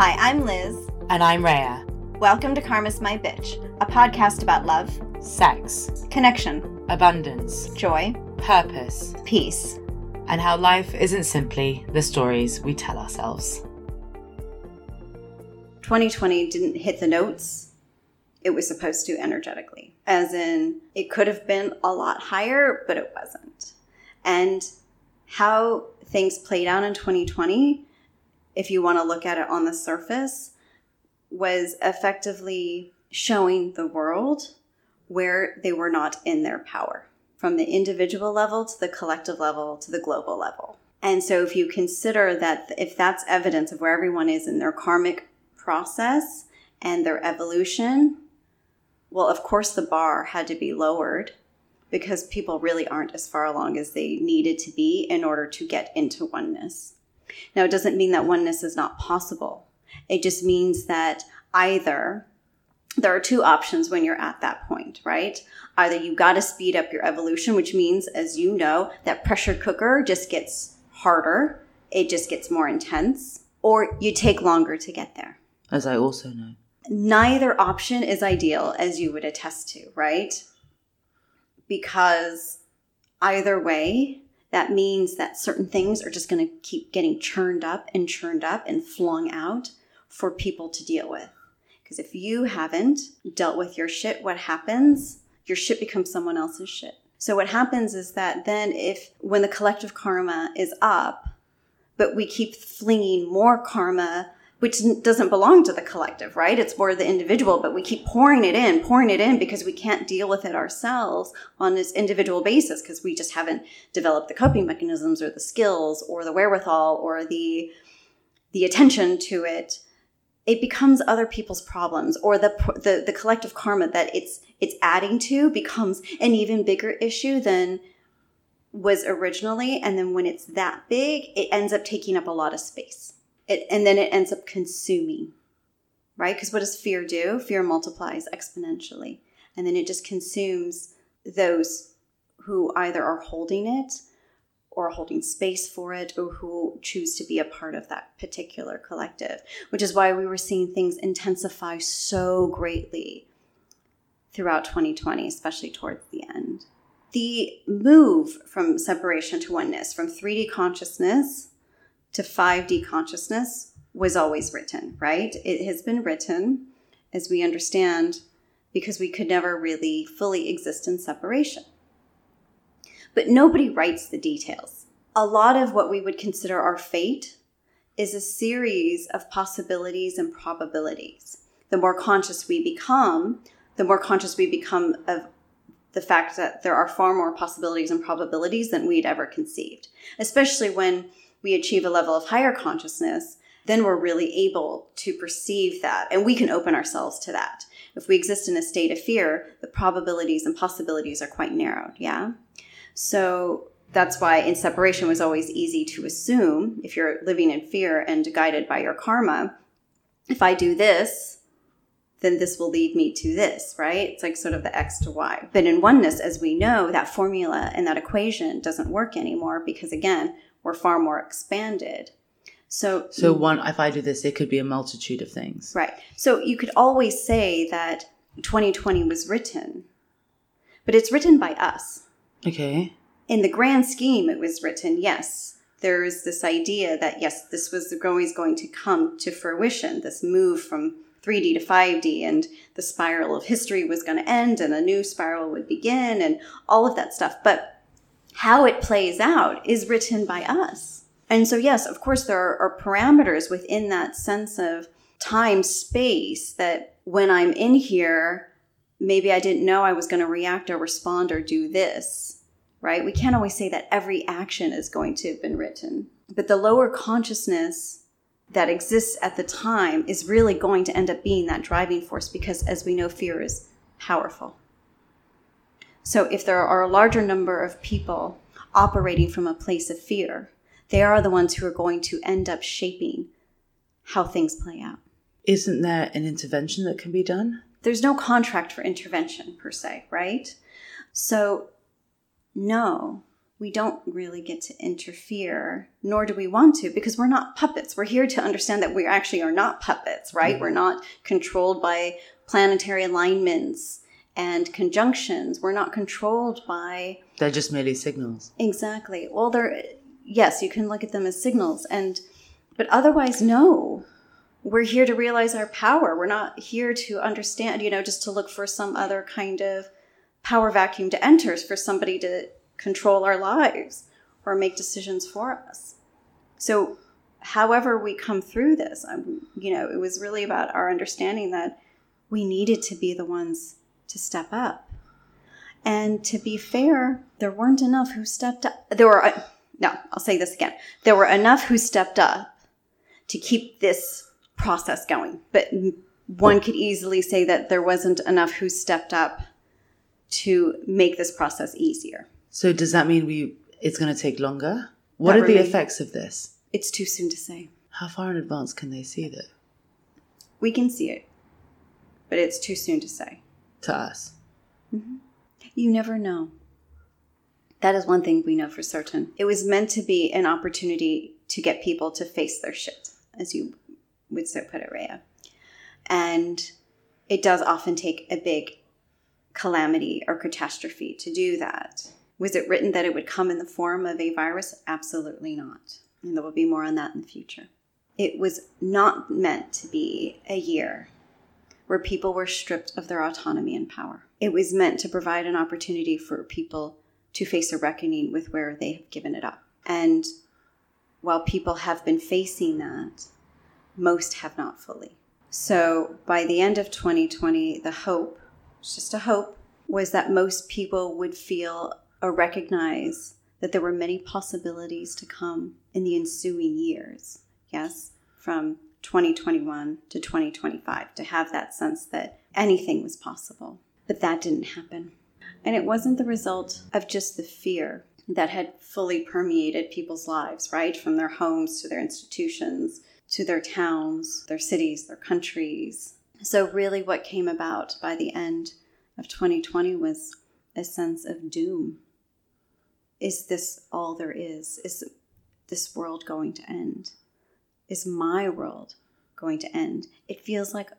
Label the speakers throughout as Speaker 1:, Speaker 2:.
Speaker 1: Hi, I'm Liz.
Speaker 2: And I'm Rhea.
Speaker 1: Welcome to Karma's My Bitch, a podcast about love,
Speaker 2: sex,
Speaker 1: connection,
Speaker 2: abundance,
Speaker 1: joy,
Speaker 2: purpose,
Speaker 1: peace,
Speaker 2: and how life isn't simply the stories we tell ourselves.
Speaker 1: 2020 didn't hit the notes it was supposed to energetically, as in, it could have been a lot higher, but it wasn't. And how things played out in 2020, if you want to look at it on the surface, was effectively showing the world where they were not in their power from the individual level to the collective level to the global level. And so, if you consider that, if that's evidence of where everyone is in their karmic process and their evolution, well, of course, the bar had to be lowered because people really aren't as far along as they needed to be in order to get into oneness. Now, it doesn't mean that oneness is not possible. It just means that either there are two options when you're at that point, right? Either you've got to speed up your evolution, which means, as you know, that pressure cooker just gets harder, it just gets more intense, or you take longer to get there.
Speaker 2: As I also know.
Speaker 1: Neither option is ideal, as you would attest to, right? Because either way, that means that certain things are just going to keep getting churned up and churned up and flung out for people to deal with. Because if you haven't dealt with your shit, what happens? Your shit becomes someone else's shit. So what happens is that then if when the collective karma is up, but we keep flinging more karma which doesn't belong to the collective, right? It's more the individual, but we keep pouring it in, pouring it in because we can't deal with it ourselves on this individual basis because we just haven't developed the coping mechanisms or the skills or the wherewithal or the the attention to it. It becomes other people's problems or the the, the collective karma that it's it's adding to becomes an even bigger issue than was originally and then when it's that big, it ends up taking up a lot of space it, and then it ends up consuming, right? Because what does fear do? Fear multiplies exponentially. And then it just consumes those who either are holding it or holding space for it or who choose to be a part of that particular collective, which is why we were seeing things intensify so greatly throughout 2020, especially towards the end. The move from separation to oneness, from 3D consciousness to 5D consciousness was always written, right? It has been written, as we understand, because we could never really fully exist in separation. But nobody writes the details. A lot of what we would consider our fate is a series of possibilities and probabilities. The more conscious we become, the more conscious we become of the fact that there are far more possibilities and probabilities than we'd ever conceived, especially when we achieve a level of higher consciousness, then we're really able to perceive that and we can open ourselves to that. If we exist in a state of fear, the probabilities and possibilities are quite narrowed. Yeah. So that's why in separation was always easy to assume if you're living in fear and guided by your karma, if I do this, then this will lead me to this, right? It's like sort of the X to Y. But in oneness, as we know, that formula and that equation doesn't work anymore because again, we're far more expanded. So,
Speaker 2: so one, if I do this, it could be a multitude of things.
Speaker 1: Right. So you could always say that 2020 was written, but it's written by us.
Speaker 2: Okay.
Speaker 1: In the grand scheme, it was written, yes. There is this idea that, yes, this was always going to come to fruition, this move from 3D to 5D, and the spiral of history was going to end and a new spiral would begin, and all of that stuff. But how it plays out is written by us. And so, yes, of course, there are, are parameters within that sense of time space that when I'm in here, maybe I didn't know I was going to react or respond or do this, right? We can't always say that every action is going to have been written. But the lower consciousness that exists at the time is really going to end up being that driving force because, as we know, fear is powerful. So if there are a larger number of people operating from a place of fear, they are the ones who are going to end up shaping how things play out.
Speaker 2: Isn't there an intervention that can be done?
Speaker 1: There's no contract for intervention per se, right? So, no, we don't really get to interfere, nor do we want to, because we're not puppets. We're here to understand that we actually are not puppets, right? Mm-hmm. We're not controlled by planetary alignments and conjunctions. We're not controlled by.
Speaker 2: They're just merely signals.
Speaker 1: Exactly. Well, they're, yes, you can look at them as signals. And, but otherwise, no. We're here to realize our power. We're not here to understand, you know, just to look for some other kind of power vacuum to enter for somebody to control our lives or make decisions for us. So, however we come through this, I'm, you know, it was really about our understanding that we needed to be the ones to step up. And to be fair, there weren't enough who stepped up. There were, uh, no, I'll say this again. There were enough who stepped up to keep this process going. But one could easily say that there wasn't enough who stepped up to make this process easier.
Speaker 2: So does that mean we it's going to take longer? What are the effects of this?
Speaker 1: It's too soon to say.
Speaker 2: How far in advance can they see that?
Speaker 1: We can see it, but it's too soon to say.
Speaker 2: To us.
Speaker 1: Mm-hmm. You never know. That is one thing we know for certain. It was meant to be an opportunity to get people to face their shit, as you would so put it, Rhea. And it does often take a big calamity or catastrophe to do that. Was it written that it would come in the form of a virus? Absolutely not. And there will be more on that in the future. It was not meant to be a year where people were stripped of their autonomy and power. It was meant to provide an opportunity for people to face a reckoning with where they have given it up. And while people have been facing that, most have not fully. So by the end of 2020, the hope, it's just a hope, was that most people would feel or recognize that there were many possibilities to come in the ensuing years. Yes, from 2021 to 2025, to have that sense that anything was possible. But that didn't happen. And it wasn't the result of just the fear that had fully permeated people's lives, right? From their homes to their institutions, to their towns, their cities, their countries. So, really, what came about by the end of 2020 was a sense of doom is this all there is? Is this world going to end? Is my world going to end? It feels like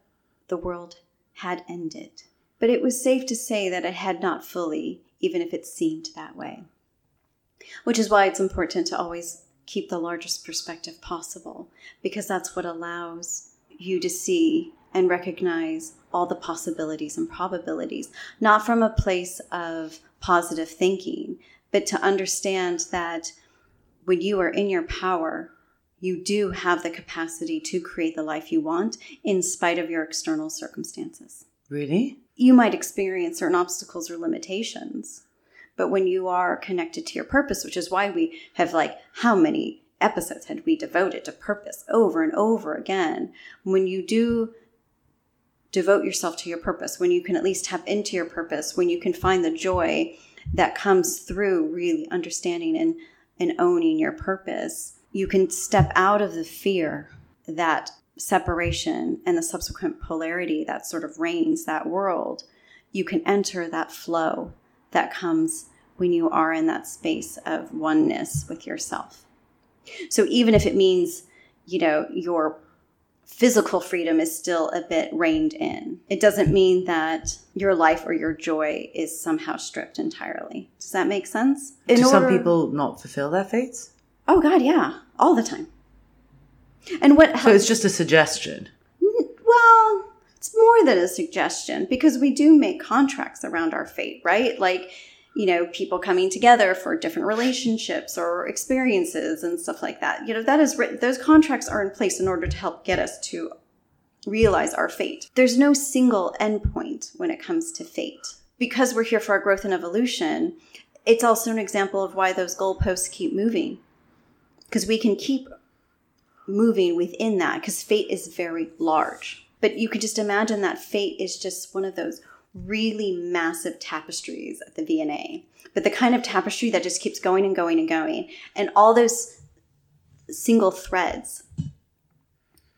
Speaker 1: the world had ended. But it was safe to say that it had not fully, even if it seemed that way. Which is why it's important to always keep the largest perspective possible, because that's what allows you to see and recognize all the possibilities and probabilities, not from a place of positive thinking, but to understand that when you are in your power, you do have the capacity to create the life you want in spite of your external circumstances.
Speaker 2: Really?
Speaker 1: You might experience certain obstacles or limitations, but when you are connected to your purpose, which is why we have like how many episodes had we devoted to purpose over and over again, when you do devote yourself to your purpose, when you can at least tap into your purpose, when you can find the joy that comes through really understanding and, and owning your purpose, you can step out of the fear that separation and the subsequent polarity that sort of reigns that world. You can enter that flow that comes when you are in that space of oneness with yourself. So even if it means, you know, your physical freedom is still a bit reined in. It doesn't mean that your life or your joy is somehow stripped entirely. Does that make sense?
Speaker 2: In Do order... some people not fulfill their fates?
Speaker 1: Oh God, yeah, all the time. And what?
Speaker 2: So it's just a suggestion.
Speaker 1: Well, it's more than a suggestion because we do make contracts around our fate, right? Like you know, people coming together for different relationships or experiences and stuff like that. You know, that is written, those contracts are in place in order to help get us to realize our fate. There's no single endpoint when it comes to fate. Because we're here for our growth and evolution, it's also an example of why those goalposts keep moving. Because we can keep moving within that, because fate is very large. But you could just imagine that fate is just one of those really massive tapestries at the V&A, but the kind of tapestry that just keeps going and going and going. And all those single threads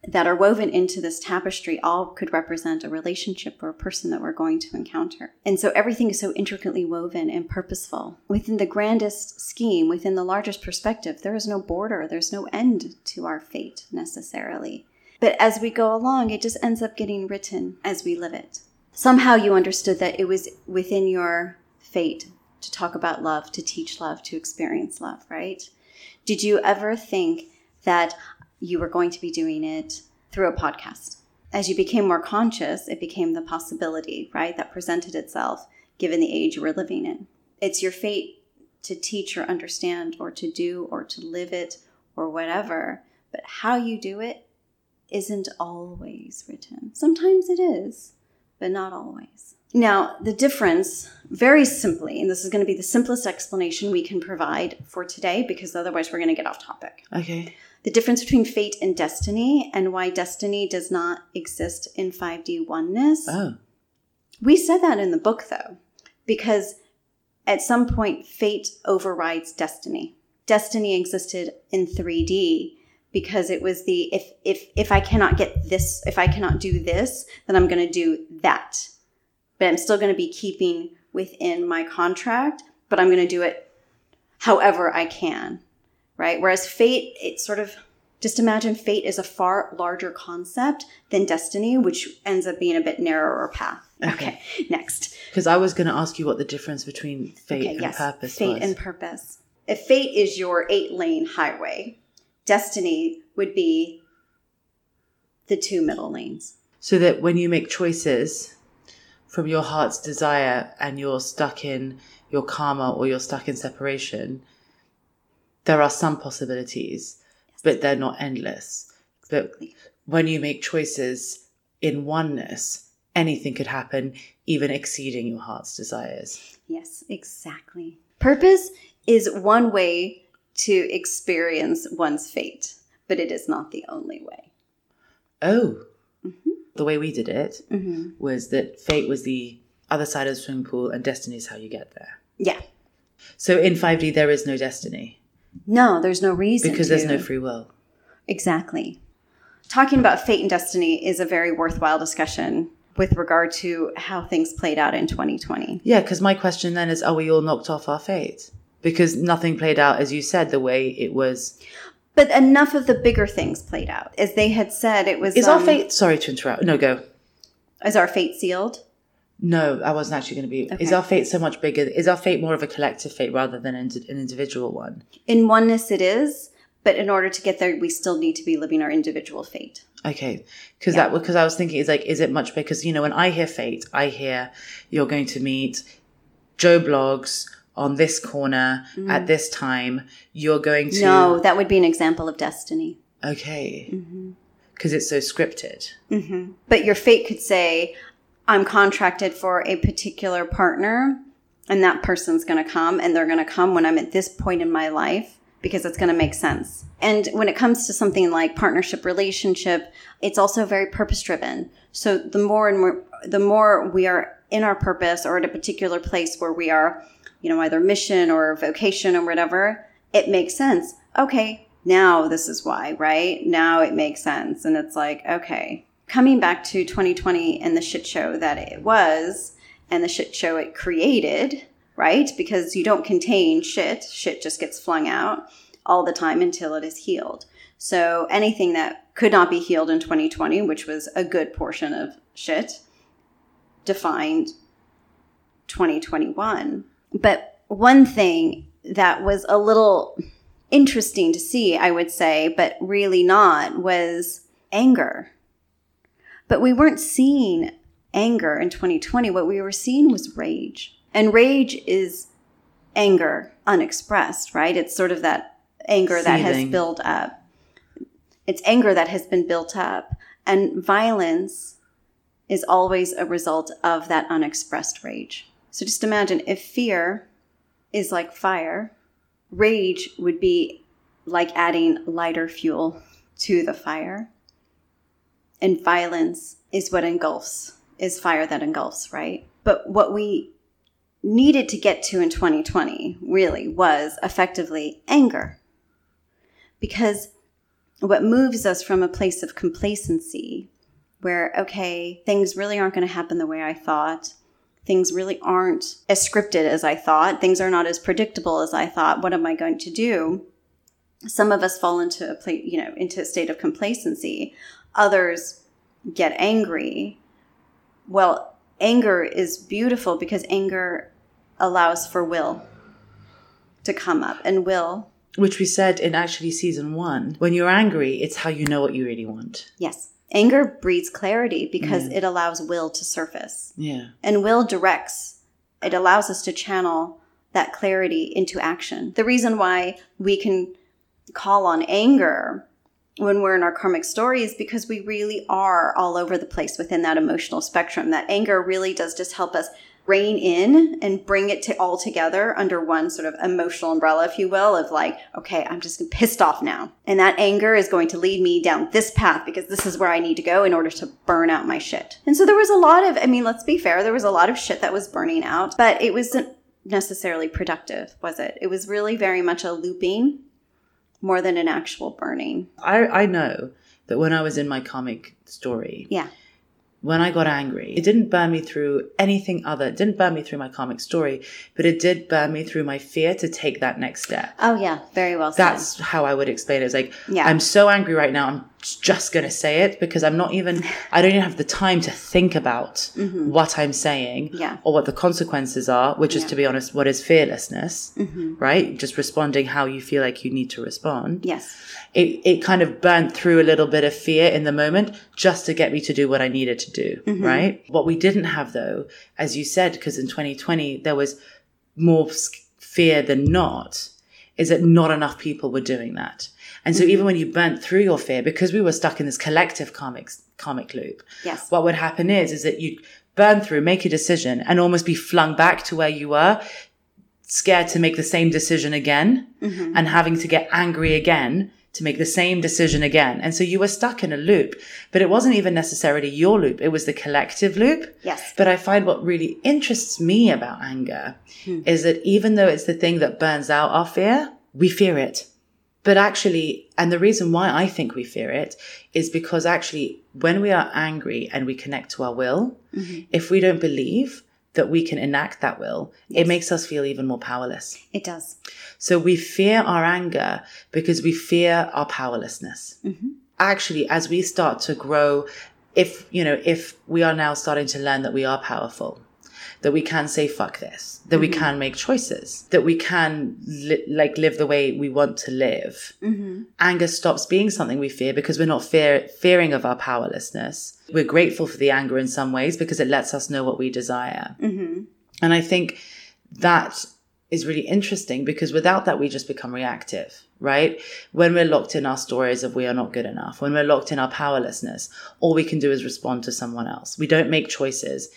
Speaker 1: that are woven into this tapestry all could represent a relationship or a person that we're going to encounter. And so everything is so intricately woven and purposeful. Within the grandest scheme, within the largest perspective, there is no border, there's no end to our fate necessarily. But as we go along, it just ends up getting written as we live it. Somehow you understood that it was within your fate to talk about love, to teach love, to experience love, right? Did you ever think that you were going to be doing it through a podcast. As you became more conscious, it became the possibility, right, that presented itself given the age you were living in. It's your fate to teach or understand or to do or to live it or whatever, but how you do it isn't always written. Sometimes it is, but not always. Now, the difference, very simply, and this is going to be the simplest explanation we can provide for today because otherwise we're going to get off topic.
Speaker 2: Okay
Speaker 1: the difference between fate and destiny and why destiny does not exist in 5D oneness.
Speaker 2: Oh.
Speaker 1: We said that in the book though, because at some point fate overrides destiny. Destiny existed in 3D because it was the if if if I cannot get this, if I cannot do this, then I'm going to do that. But I'm still going to be keeping within my contract, but I'm going to do it however I can right? Whereas fate, it's sort of just imagine fate is a far larger concept than destiny, which ends up being a bit narrower path. Okay, okay next.
Speaker 2: Because I was going to ask you what the difference between fate okay, and yes. purpose
Speaker 1: fate
Speaker 2: was.
Speaker 1: and purpose. If fate is your eight lane highway, destiny would be the two middle lanes.
Speaker 2: So that when you make choices from your heart's desire and you're stuck in your karma or you're stuck in separation, there are some possibilities, yes. but they're not endless. But when you make choices in oneness, anything could happen, even exceeding your heart's desires.
Speaker 1: Yes, exactly. Purpose is one way to experience one's fate, but it is not the only way.
Speaker 2: Oh, mm-hmm. the way we did it mm-hmm. was that fate was the other side of the swimming pool and destiny is how you get there.
Speaker 1: Yeah.
Speaker 2: So in 5D, there is no destiny.
Speaker 1: No, there's no reason.
Speaker 2: Because to. there's no free will.
Speaker 1: Exactly. Talking about fate and destiny is a very worthwhile discussion with regard to how things played out in 2020.
Speaker 2: Yeah, because my question then is are we all knocked off our fate? Because nothing played out, as you said, the way it was.
Speaker 1: But enough of the bigger things played out. As they had said, it was.
Speaker 2: Is um, our fate. Sorry to interrupt. No, go.
Speaker 1: Is our fate sealed?
Speaker 2: No, I wasn't actually going to be. Okay. Is our fate so much bigger? Is our fate more of a collective fate rather than an individual one?
Speaker 1: In oneness, it is. But in order to get there, we still need to be living our individual fate.
Speaker 2: Okay, because yeah. that because I was thinking is like, is it much because you know when I hear fate, I hear you're going to meet Joe Bloggs on this corner mm-hmm. at this time. You're going to
Speaker 1: no, that would be an example of destiny.
Speaker 2: Okay, because mm-hmm. it's so scripted.
Speaker 1: Mm-hmm. But your fate could say, I'm contracted for a particular partner and that person's going to come and they're going to come when I'm at this point in my life because it's going to make sense. And when it comes to something like partnership relationship, it's also very purpose driven. So the more and more, the more we are in our purpose or at a particular place where we are, you know, either mission or vocation or whatever, it makes sense. Okay, now this is why, right? Now it makes sense. And it's like, okay, coming back to 2020 and the shit show that it was and the shit show it created, right? Because you don't contain shit, shit just gets flung out all the time until it is healed. So anything that could not be healed in 2020, which was a good portion of shit, defined 2021. But one thing that was a little interesting to see, I would say, but really not, was anger but we weren't seeing anger in 2020. What we were seeing was rage. And rage is anger unexpressed, right? It's sort of that anger Seething. that has built up. It's anger that has been built up. And violence is always a result of that unexpressed rage. So just imagine if fear is like fire, rage would be like adding lighter fuel to the fire and violence is what engulfs, is fire that engulfs, right? But what we needed to get to in 2020 really was effectively anger. Because what moves us from a place of complacency where, okay, things really aren't going to happen the way I thought. Things really aren't as scripted as I thought. Things are not as predictable as I thought. What am I going to do? Some of us fall into a place, you know, into a state of complacency. Others get angry. Well, anger is beautiful because anger allows for will to come up and will
Speaker 2: Which we said in actually season one. When you're angry, it's how you know what you really want.
Speaker 1: yes anger breeds clarity because mm. it allows will to surface.
Speaker 2: Yeah.
Speaker 1: and will directs it allows us to channel that clarity into action. The reason why we can call on anger when we're in our karmic story is because we really are all over the place within that emotional spectrum. That anger really does just help us rein in and bring it to all together under one sort of emotional umbrella if you will of like okay i'm just pissed off now. And that anger is going to lead me down this path because this is where i need to go in order to burn out my shit. And so there was a lot of i mean let's be fair there was a lot of shit that was burning out but it wasn't necessarily productive was it? It was really very much a looping more than an actual burning.
Speaker 2: I, I know that when I was in my karmic story,
Speaker 1: yeah
Speaker 2: when I got angry, it didn't burn me through anything other. It didn't burn me through my karmic story, but it did burn me through my fear to take that next step.
Speaker 1: oh yeah very well said
Speaker 2: That's how I would explain it. It's like,
Speaker 1: Yeah.
Speaker 2: I'm so angry right now. I'm just going to say it because I'm not even, I don't even have the time to think about what I'm saying
Speaker 1: Mm-hmm. Yeah.
Speaker 2: or what the consequences are, which is, to be honest, what is fearlessness,
Speaker 1: Mm-hmm.
Speaker 2: right? Just responding how you feel like you need to respond.
Speaker 1: yes
Speaker 2: It, it kind of burnt through a little bit of fear in the moment just to get me to do what I needed to do,
Speaker 1: Mm-hmm.
Speaker 2: right? What we didn't have though, as you said, because in 2020 there was more fear than not, is that not enough people were doing that. And
Speaker 1: Mm-hmm.
Speaker 2: so even when you burnt through your fear, because we were stuck in this collective karmic, karmic loop,
Speaker 1: yes
Speaker 2: what would happen is, is that you'd burn through, make a decision and almost be flung back to where you were, scared to make the same decision again
Speaker 1: Mm-hmm.
Speaker 2: and having to get angry again to make the same decision again. And so you were stuck in a loop, but it wasn't even necessarily your loop. It was the collective loop.
Speaker 1: yes
Speaker 2: But I find what really interests me about anger is that even though it's the thing that burns out our fear, we fear it. But actually, and the reason why I think we fear it is because actually, when we are angry and we connect to our will, mm-hmm. if we don't believe that we can enact that will, it makes us feel even more powerless.
Speaker 1: it does
Speaker 2: So we fear our anger because we fear our powerlessness. Mm-hmm. Actually, as we start to grow, if, you know, if we are now starting to learn that we are powerful, that we can say fuck this, that we mm-hmm. can make choices, that we can li- like live the way we want to live. Mm-hmm. Anger stops being something we fear because we're not fear- fearing of our powerlessness. We're grateful for the anger in some ways because it lets us know what we desire. Mm-hmm. And I think that is really interesting because without that, we just become reactive, right? When we're locked in our stories of we are not good enough, when we're locked in our powerlessness, all we can do is respond to someone else. We don't make choices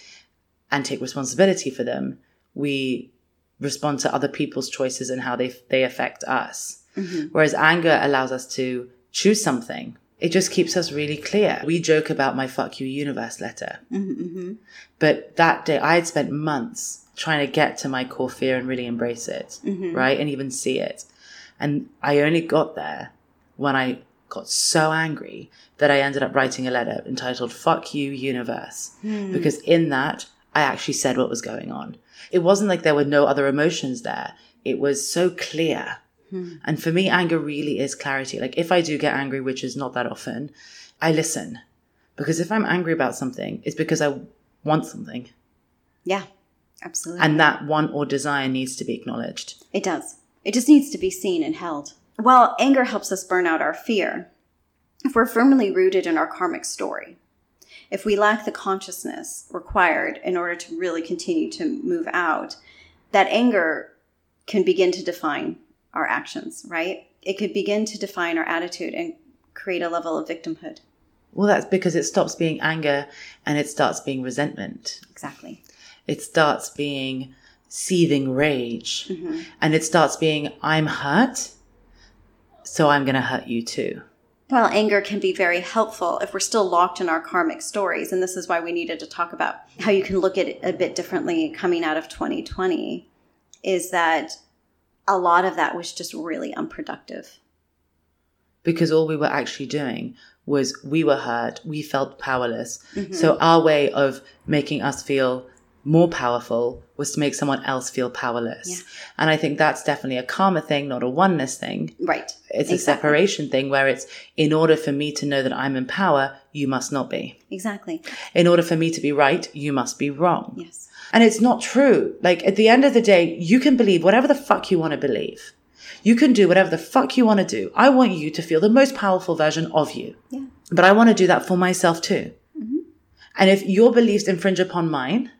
Speaker 2: and take responsibility for them. We respond to other people's choices and how they, they affect us. Mm-hmm. Whereas anger allows us to choose something. It just keeps us really clear. We joke about my fuck you universe letter. Mm-hmm, mm-hmm. But that day, I had spent months trying to get to my core fear and really embrace it, right? And even see it. And I only got there when I got so angry that I ended up writing a letter entitled Fuck You Universe. Hmm. Because in that, I actually said what was going on. It wasn't like there were no other emotions there. It was so clear. Hmm. And for me, anger really is clarity. Like if I do get angry, which is not that often, I listen. Because if I'm angry about something, it's because I want something.
Speaker 1: yeah absolutely
Speaker 2: And that want or desire needs to be acknowledged.
Speaker 1: It does. It just needs to be seen and held. Well, anger helps us burn out our fear. If we're firmly rooted in our karmic story, if we lack the consciousness required in order to really continue to move out, that anger can begin to define our actions, right? It could begin to define our attitude and create a level of victimhood.
Speaker 2: Well, that's because it stops being anger and it starts being resentment.
Speaker 1: Exactly.
Speaker 2: It starts being seething rage. Mm-hmm. And it starts being, I'm hurt, so I'm going to hurt you too.
Speaker 1: Well, anger can be very helpful if we're still locked in our karmic stories. And this is why we needed to talk about how you can look at it a bit differently coming out of 2020 is that a lot of that was just really unproductive.
Speaker 2: because all we were actually doing was we were hurt, we felt powerless. Mm-hmm. So our way of making us feel more powerful was to make someone else feel powerless.
Speaker 1: Yeah.
Speaker 2: And I think that's definitely a karma thing, not a oneness thing.
Speaker 1: Right.
Speaker 2: It's a separation thing where it's in order for me to know that I'm in power, you must not be.
Speaker 1: Exactly.
Speaker 2: In order for me to be right, you must be wrong.
Speaker 1: Yes.
Speaker 2: And it's not true. Like at the end of the day, you can believe whatever the fuck you want to believe. You can do whatever the fuck you want to do. I want you to feel the most powerful version of you.
Speaker 1: Yeah.
Speaker 2: But I want to do that for myself too. Mm-hmm. And if your beliefs infringe upon mine,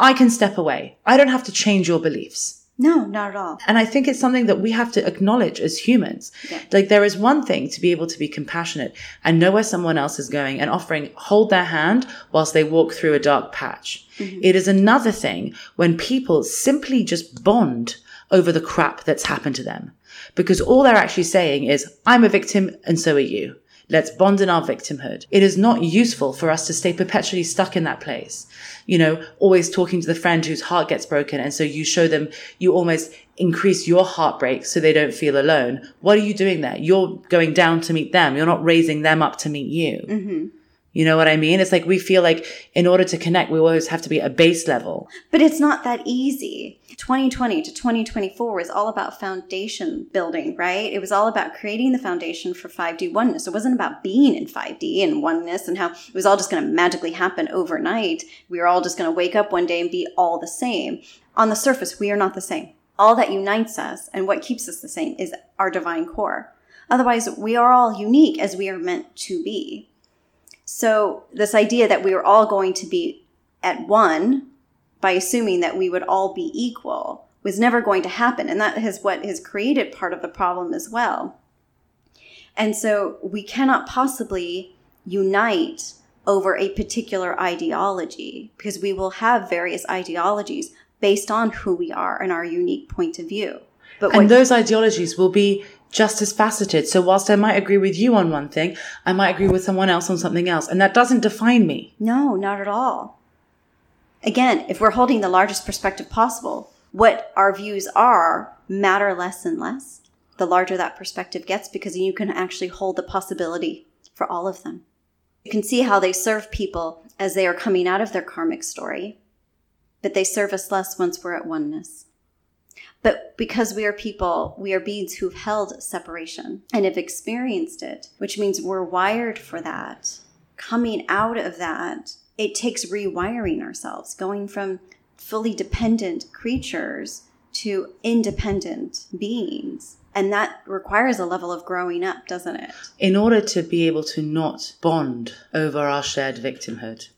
Speaker 2: I can step away. I don't have to change your beliefs.
Speaker 1: No, not at all.
Speaker 2: And I think it's something that we have to acknowledge as humans.
Speaker 1: Yeah.
Speaker 2: Like there is one thing to be able to be compassionate and know where someone else is going and offering hold their hand whilst they walk through a dark patch. Mm-hmm. It is another thing when people simply just bond over the crap that's happened to them. Because all they're actually saying is, I'm a victim and so are you. Let's bond in our victimhood. It is not useful for us to stay perpetually stuck in that place. You know, always talking to the friend whose heart gets broken. And so you show them, you almost increase your heartbreak so they don't feel alone. What are you doing there? You're going down to meet them. You're not raising them up to meet you. Mm-hmm. You know what I mean? It's like we feel like in order to connect, we always have to be a base level.
Speaker 1: But it's not that easy. 2020 to 2024 was all about foundation building, right? It was all about creating the foundation for 5D oneness. It wasn't about being in 5D and oneness and how it was all just going to magically happen overnight. We were all just going to wake up one day and be all the same. On the surface, we are not the same. All that unites us and what keeps us the same is our divine core. Otherwise, we are all unique as we are meant to be. So, this idea that we are all going to be at one by assuming that we would all be equal was never going to happen. And that is what has created part of the problem as well. And so, we cannot possibly unite over a particular ideology because we will have various ideologies based on who we are and our unique point of view. But
Speaker 2: And those ideologies will be just as faceted. So whilst I might agree with you on one thing, I might agree with someone else on something else. And that doesn't define me.
Speaker 1: No, not at all. Again, if we're holding the largest perspective possible, what our views are matter less and less the larger that perspective gets because you can actually hold the possibility for all of them. You can see how they serve people as they are coming out of their karmic story, but they serve us less once we're at oneness. But because we are people, we are beings who've held separation and have experienced it, which means we're wired for that. Coming out of that, it takes rewiring ourselves, going from fully dependent creatures to independent beings. And that requires a level of growing up, doesn't it?
Speaker 2: In order to be able to not bond over our shared victimhood,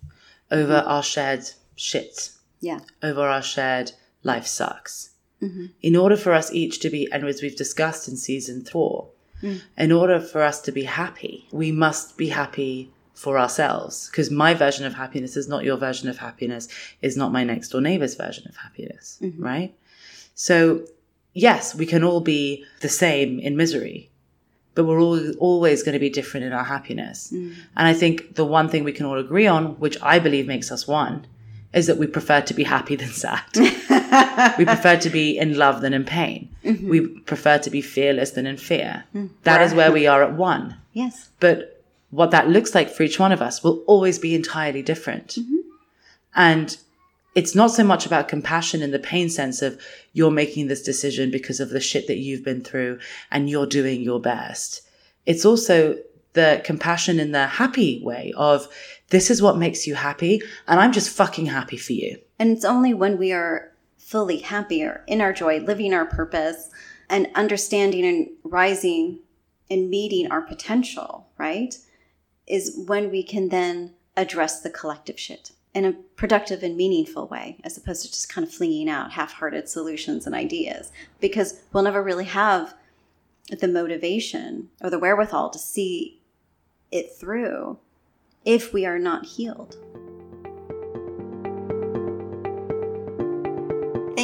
Speaker 2: over our shared shit,
Speaker 1: Yeah.
Speaker 2: over our shared life sucks. Mm-hmm. In order for us each to be, and as we've discussed in season four, mm. in order for us to be happy, we must be happy for ourselves. Because my version of happiness is not your version of happiness, is not my next door neighbor's version of happiness, mm-hmm. right? So, yes, we can all be the same in misery, but we're all always going to be different in our happiness. Mm. And I think the one thing we can all agree on, which I believe makes us one, is that we prefer to be happy than sad. we prefer to be in love than in pain. Mm-hmm. We prefer to be fearless than in fear. Mm. That is where we are at one.
Speaker 1: Yes.
Speaker 2: But what that looks like for each one of us will always be entirely different. Mm-hmm. And it's not so much about compassion in the pain sense of you're making this decision because of the shit that you've been through and you're doing your best. It's also the compassion in the happy way of this is what makes you happy and I'm just fucking happy for you.
Speaker 1: And it's only when we are fully happier in our joy, living our purpose, and understanding and rising and meeting our potential, right? Is when we can then address the collective shit in a productive and meaningful way, as opposed to just kind of flinging out half hearted solutions and ideas. Because we'll never really have the motivation or the wherewithal to see it through if we are not healed.